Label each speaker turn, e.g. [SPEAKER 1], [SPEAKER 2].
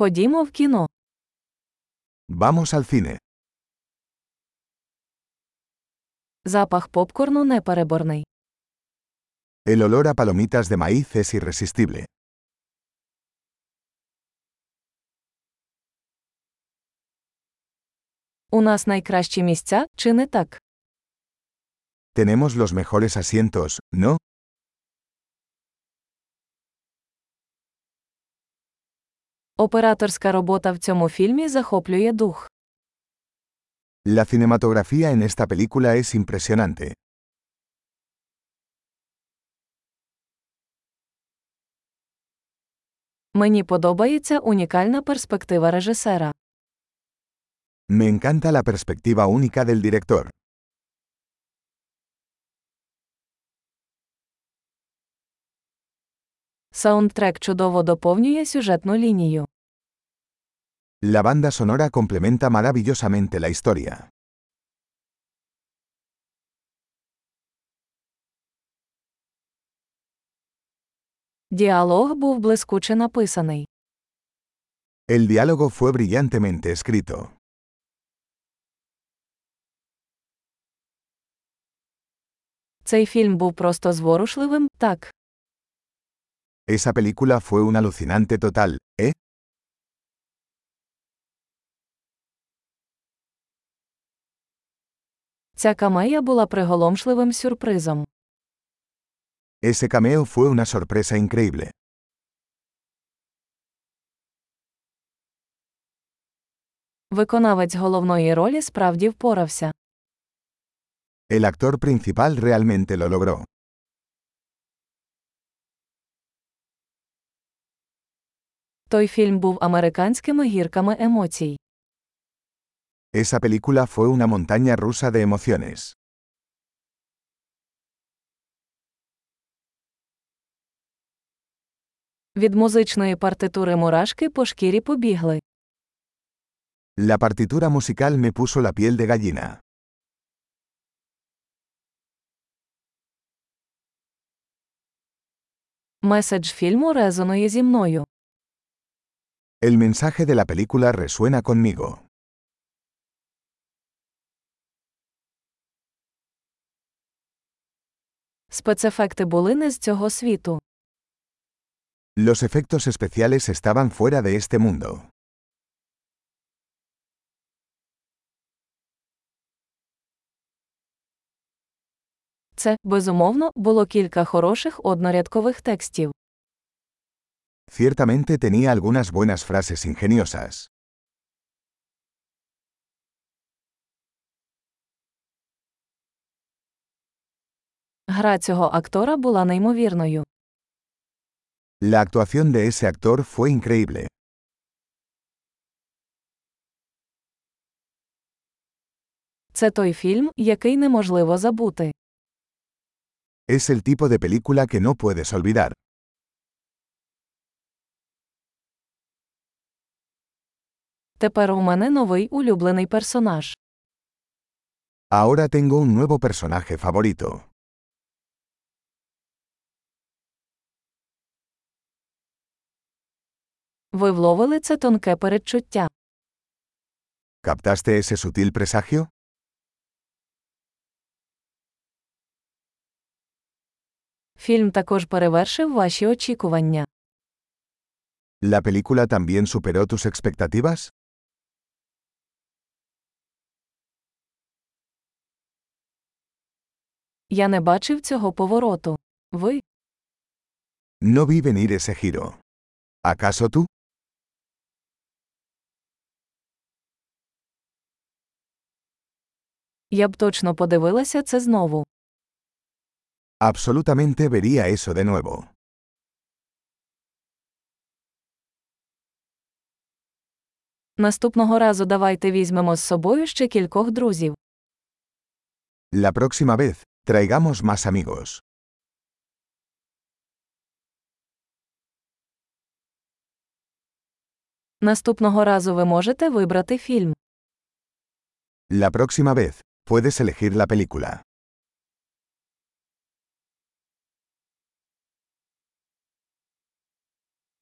[SPEAKER 1] Ходімо в кіно.
[SPEAKER 2] Vamos al cine.
[SPEAKER 1] Запах попкорну непереборний.
[SPEAKER 2] El olor a palomitas de maíz es irresistible.
[SPEAKER 1] У нас найкращі місця, чи не так?
[SPEAKER 2] Tenemos los mejores asientos, ¿no?
[SPEAKER 1] Операторська робота в цьому фільмі захоплює дух.
[SPEAKER 2] La cinematografía en esta película es impresionante.
[SPEAKER 1] Мені подобається унікальна перспектива режисера.
[SPEAKER 2] Me encanta la perspectiva única del director.
[SPEAKER 1] Саундтрек чудово доповнює сюжетну лінію.
[SPEAKER 2] La banda sonora complementa maravillosamente la historia.
[SPEAKER 1] Діалог був блискуче написаний.
[SPEAKER 2] El diálogo fue brillantemente escrito.
[SPEAKER 1] Цей фільм був просто зворушливим, так.
[SPEAKER 2] Esa película fue un alucinante total, ¿eh?
[SPEAKER 1] Ця камея була приголомшливим сюрпризом.
[SPEAKER 2] Ese cameo fue una sorpresa increíble.
[SPEAKER 1] Виконавець головної ролі справді впорався.
[SPEAKER 2] El actor principal realmente lo logró.
[SPEAKER 1] Той фільм був американськими гірками емоцій.
[SPEAKER 2] Esa película fue una montaña rusa de emociones.
[SPEAKER 1] Від музичної партитури мурашки по шкірі побігли.
[SPEAKER 2] La partitura musical me puso la piel de gallina.
[SPEAKER 1] Меседж фільму резонує зі мною.
[SPEAKER 2] El mensaje de la película resuena conmigo.
[SPEAKER 1] Спецефекти були не з цього світу.
[SPEAKER 2] Los efectos especiales estaban fuera de este mundo.
[SPEAKER 1] Це, безумовно, було кілька хороших однорядкових текстів.
[SPEAKER 2] Ciertamente tenía algunas buenas frases ingeniosas.
[SPEAKER 1] Гра цього актора була неймовірною.
[SPEAKER 2] La actuación de ese actor fue increíble.
[SPEAKER 1] Це той фільм, який неможливо забути.
[SPEAKER 2] Es el tipo de película que no puedes olvidar.
[SPEAKER 1] Тепер у мене новий улюблений персонаж.
[SPEAKER 2] Ahora tengo un nuevo personaje favorito.
[SPEAKER 1] Ви вловили це тонке передчуття.
[SPEAKER 2] ¿Captaste ese sutil presagio?
[SPEAKER 1] Фільм також перевершив ваші очікування.
[SPEAKER 2] ¿La película también superó tus expectativas?
[SPEAKER 1] Я не бачив цього повороту. Ви?
[SPEAKER 2] No vi venir ese giro. ¿Acaso tú?
[SPEAKER 1] Я б точно подивилася це знову.
[SPEAKER 2] Absolutamente vería eso de nuevo.
[SPEAKER 1] Наступного разу давайте візьмемо з собою ще кількох друзів.
[SPEAKER 2] La próxima vez, traigamos más amigos.
[SPEAKER 1] Наступного разу ви можете вибрати фільм.
[SPEAKER 2] La próxima vez, puedes elegir la película.